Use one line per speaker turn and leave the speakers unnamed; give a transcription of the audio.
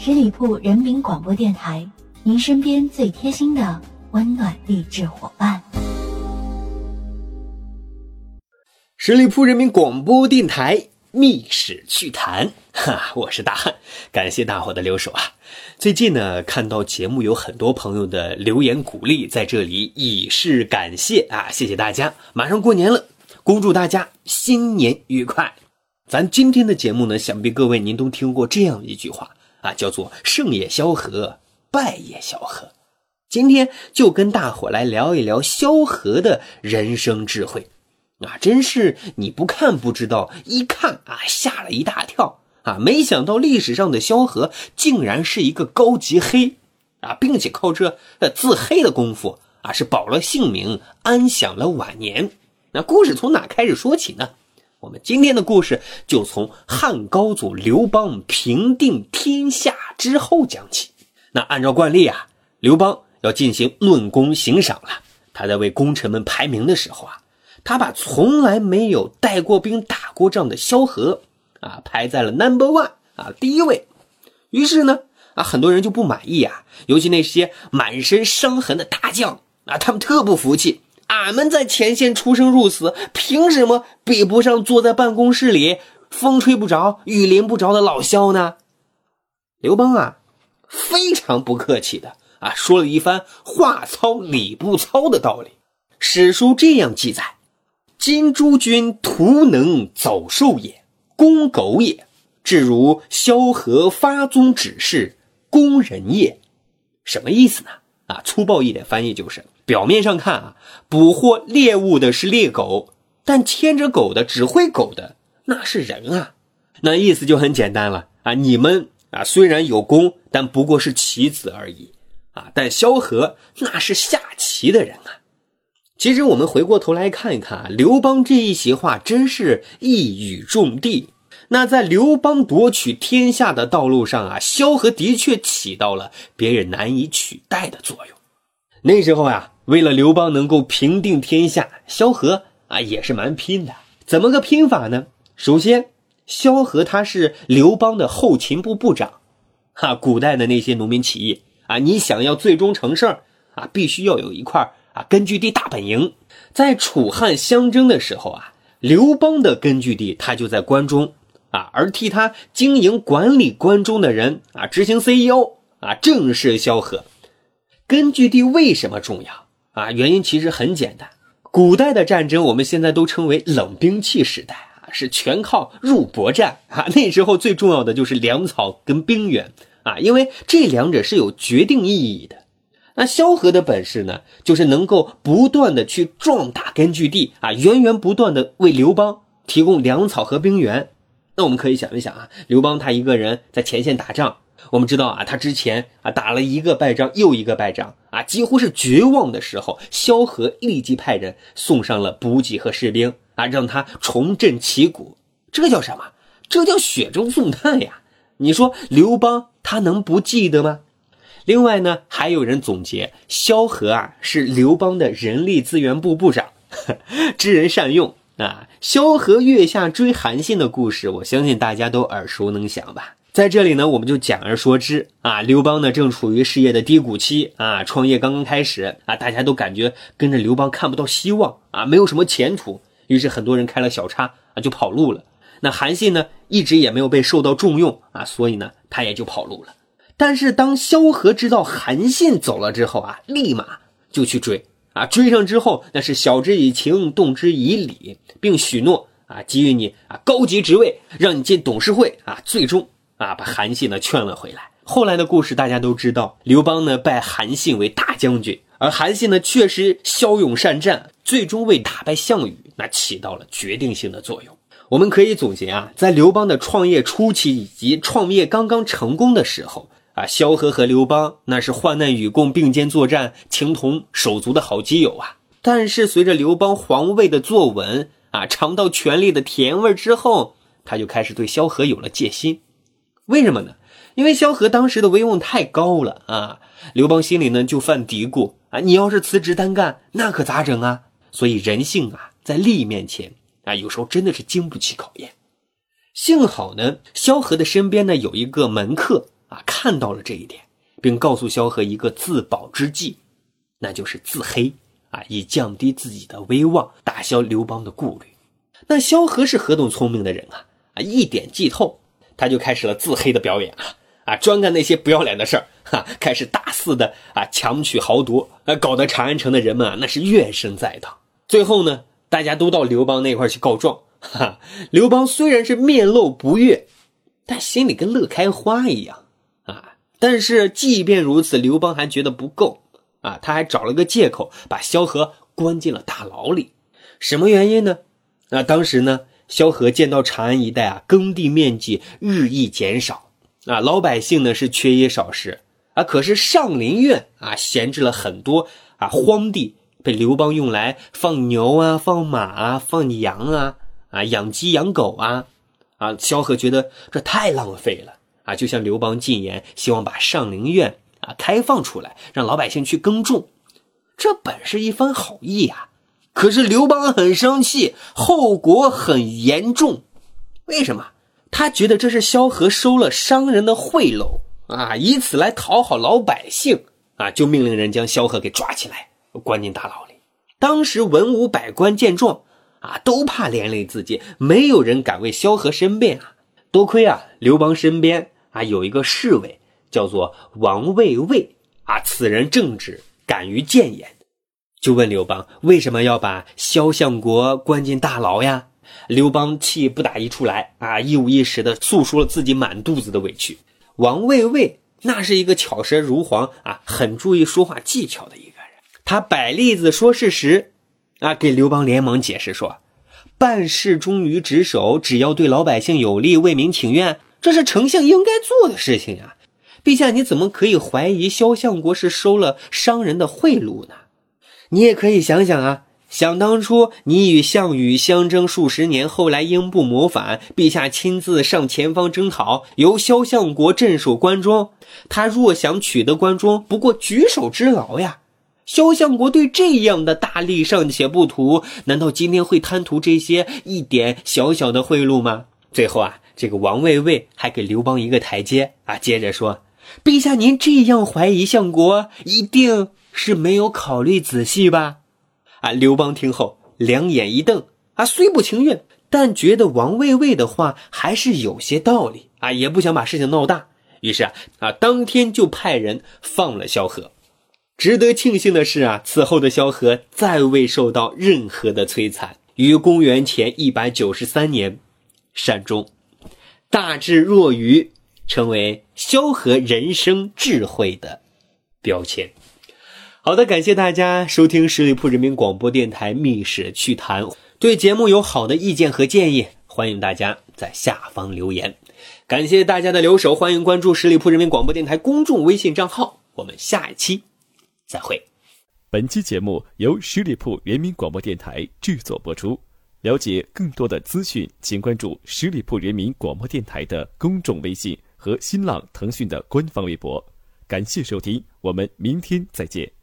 十里铺人民广播电台，您身边最贴心的温暖励志伙伴。
十里铺人民广播电台《密史趣谈》，哈，我是大汉，感谢大伙的留守啊！最近呢，看到节目有很多朋友的留言鼓励，在这里以示感谢啊！谢谢大家！马上过年了，恭祝大家新年愉快！咱今天的节目呢，想必各位您都听过这样一句话啊，叫做“胜也萧何，败也萧何”。今天就跟大伙来聊一聊萧何的人生智慧。啊，真是你不看不知道，一看啊吓了一大跳啊！没想到历史上的萧何竟然是一个高级黑啊，并且靠这自黑的功夫啊是保了性命，安享了晚年。那故事从哪开始说起呢？我们今天的故事就从汉高祖刘邦平定天下之后讲起。那按照惯例啊，刘邦要进行论功行赏了。他在为功臣们排名的时候啊。他把从来没有带过兵、打过仗的萧何啊排在了 number one 啊第一位，于是呢啊很多人就不满意啊，尤其那些满身伤痕的大将啊，他们特不服气，俺们在前线出生入死，凭什么比不上坐在办公室里风吹不着、雨淋不着的老萧呢？刘邦啊非常不客气的啊说了一番话糙理不糙的道理，史书这样记载。今诸君徒能走兽也，公狗也，至如萧何发宗指示，攻人也。什么意思呢？啊，粗暴一点翻译就是：表面上看啊，捕获猎物的是猎狗，但牵着狗的、指挥狗的那是人啊。那意思就很简单了啊，你们啊虽然有功，但不过是棋子而已啊。但萧何那是下棋的人啊。其实我们回过头来看一看啊，刘邦这一席话真是一语中的。那在刘邦夺取天下的道路上啊，萧何的确起到了别人难以取代的作用。那时候啊，为了刘邦能够平定天下，萧何啊也是蛮拼的。怎么个拼法呢？首先，萧何他是刘邦的后勤部部长，哈，古代的那些农民起义啊，你想要最终成事儿啊，必须要有一块。啊，根据地大本营，在楚汉相争的时候啊，刘邦的根据地他就在关中啊，而替他经营管理关中的人啊，执行 CEO 啊，正是萧何。根据地为什么重要啊？原因其实很简单，古代的战争我们现在都称为冷兵器时代啊，是全靠肉搏战啊。那时候最重要的就是粮草跟兵源啊，因为这两者是有决定意义的。那萧何的本事呢，就是能够不断的去壮大根据地啊，源源不断的为刘邦提供粮草和兵源。那我们可以想一想啊，刘邦他一个人在前线打仗，我们知道啊，他之前啊打了一个败仗又一个败仗啊，几乎是绝望的时候，萧何立即派人送上了补给和士兵啊，让他重振旗鼓。这叫什么？这叫雪中送炭呀！你说刘邦他能不记得吗？另外呢，还有人总结萧何啊是刘邦的人力资源部部长，知人善用啊。萧何月下追韩信的故事，我相信大家都耳熟能详吧。在这里呢，我们就简而说之啊。刘邦呢正处于事业的低谷期啊，创业刚刚开始啊，大家都感觉跟着刘邦看不到希望啊，没有什么前途，于是很多人开了小差啊就跑路了。那韩信呢一直也没有被受到重用啊，所以呢他也就跑路了。但是当萧何知道韩信走了之后啊，立马就去追啊，追上之后那是晓之以情，动之以理，并许诺啊给予你啊高级职位，让你进董事会啊，最终啊把韩信呢劝了回来。后来的故事大家都知道，刘邦呢拜韩信为大将军，而韩信呢确实骁勇善战，最终为打败项羽那起到了决定性的作用。我们可以总结啊，在刘邦的创业初期以及创业刚刚成功的时候。啊，萧何和刘邦那是患难与共、并肩作战、情同手足的好基友啊。但是随着刘邦皇位的坐稳啊，尝到权力的甜味之后，他就开始对萧何有了戒心。为什么呢？因为萧何当时的威望太高了啊。刘邦心里呢就犯嘀咕啊，你要是辞职单干，那可咋整啊？所以人性啊，在利益面前啊，有时候真的是经不起考验。幸好呢，萧何的身边呢有一个门客。啊，看到了这一点，并告诉萧何一个自保之计，那就是自黑啊，以降低自己的威望，打消刘邦的顾虑。那萧何是何等聪明的人啊！啊，一点即透，他就开始了自黑的表演啊啊，专干那些不要脸的事儿哈，开始大肆的啊强取豪夺，啊，搞得长安城的人们啊那是怨声载道。最后呢，大家都到刘邦那块去告状。哈，刘邦虽然是面露不悦，但心里跟乐开花一样啊。但是即便如此，刘邦还觉得不够啊，他还找了个借口把萧何关进了大牢里。什么原因呢？那当时呢，萧何见到长安一带啊，耕地面积日益减少啊，老百姓呢是缺衣少食啊。可是上林苑啊，闲置了很多啊荒地，被刘邦用来放牛啊、放马啊、放羊啊。啊，养鸡养狗啊，啊，萧何觉得这太浪费了啊，就向刘邦进言，希望把上林苑啊开放出来，让老百姓去耕种。这本是一番好意啊，可是刘邦很生气，后果很严重。为什么？他觉得这是萧何收了商人的贿赂啊，以此来讨好老百姓啊，就命令人将萧何给抓起来，关进大牢里。当时文武百官见状。啊，都怕连累自己，没有人敢为萧何申辩啊！多亏啊，刘邦身边啊有一个侍卫，叫做王卫卫啊，此人正直，敢于谏言，就问刘邦为什么要把萧相国关进大牢呀？刘邦气不打一处来啊，一五一十的诉说了自己满肚子的委屈。王卫卫那是一个巧舌如簧啊，很注意说话技巧的一个人，他摆例子说事实。啊！给刘邦连忙解释说：“办事忠于职守，只要对老百姓有利，为民请愿，这是丞相应该做的事情呀。陛下，你怎么可以怀疑萧相国是收了商人的贿赂呢？你也可以想想啊，想当初你与项羽相争数十年，后来英布谋反，陛下亲自上前方征讨，由萧相国镇守关中。他若想取得关中，不过举手之劳呀。”萧相国对这样的大利尚且不图，难道今天会贪图这些一点小小的贿赂吗？最后啊，这个王卫卫还给刘邦一个台阶啊，接着说：“陛下，您这样怀疑相国，一定是没有考虑仔细吧？”啊，刘邦听后两眼一瞪啊，虽不情愿，但觉得王卫卫的话还是有些道理啊，也不想把事情闹大，于是啊啊，当天就派人放了萧何。值得庆幸的是啊，此后的萧何再未受到任何的摧残，于公元前一百九十三年善终，大智若愚，成为萧何人生智慧的标签。好的，感谢大家收听十里铺人民广播电台《密室趣谈》。对节目有好的意见和建议，欢迎大家在下方留言。感谢大家的留守，欢迎关注十里铺人民广播电台公众微信账号。我们下一期。再会。
本期节目由十里铺人民广播电台制作播出。了解更多的资讯，请关注十里铺人民广播电台的公众微信和新浪、腾讯的官方微博。感谢收听，我们明天再见。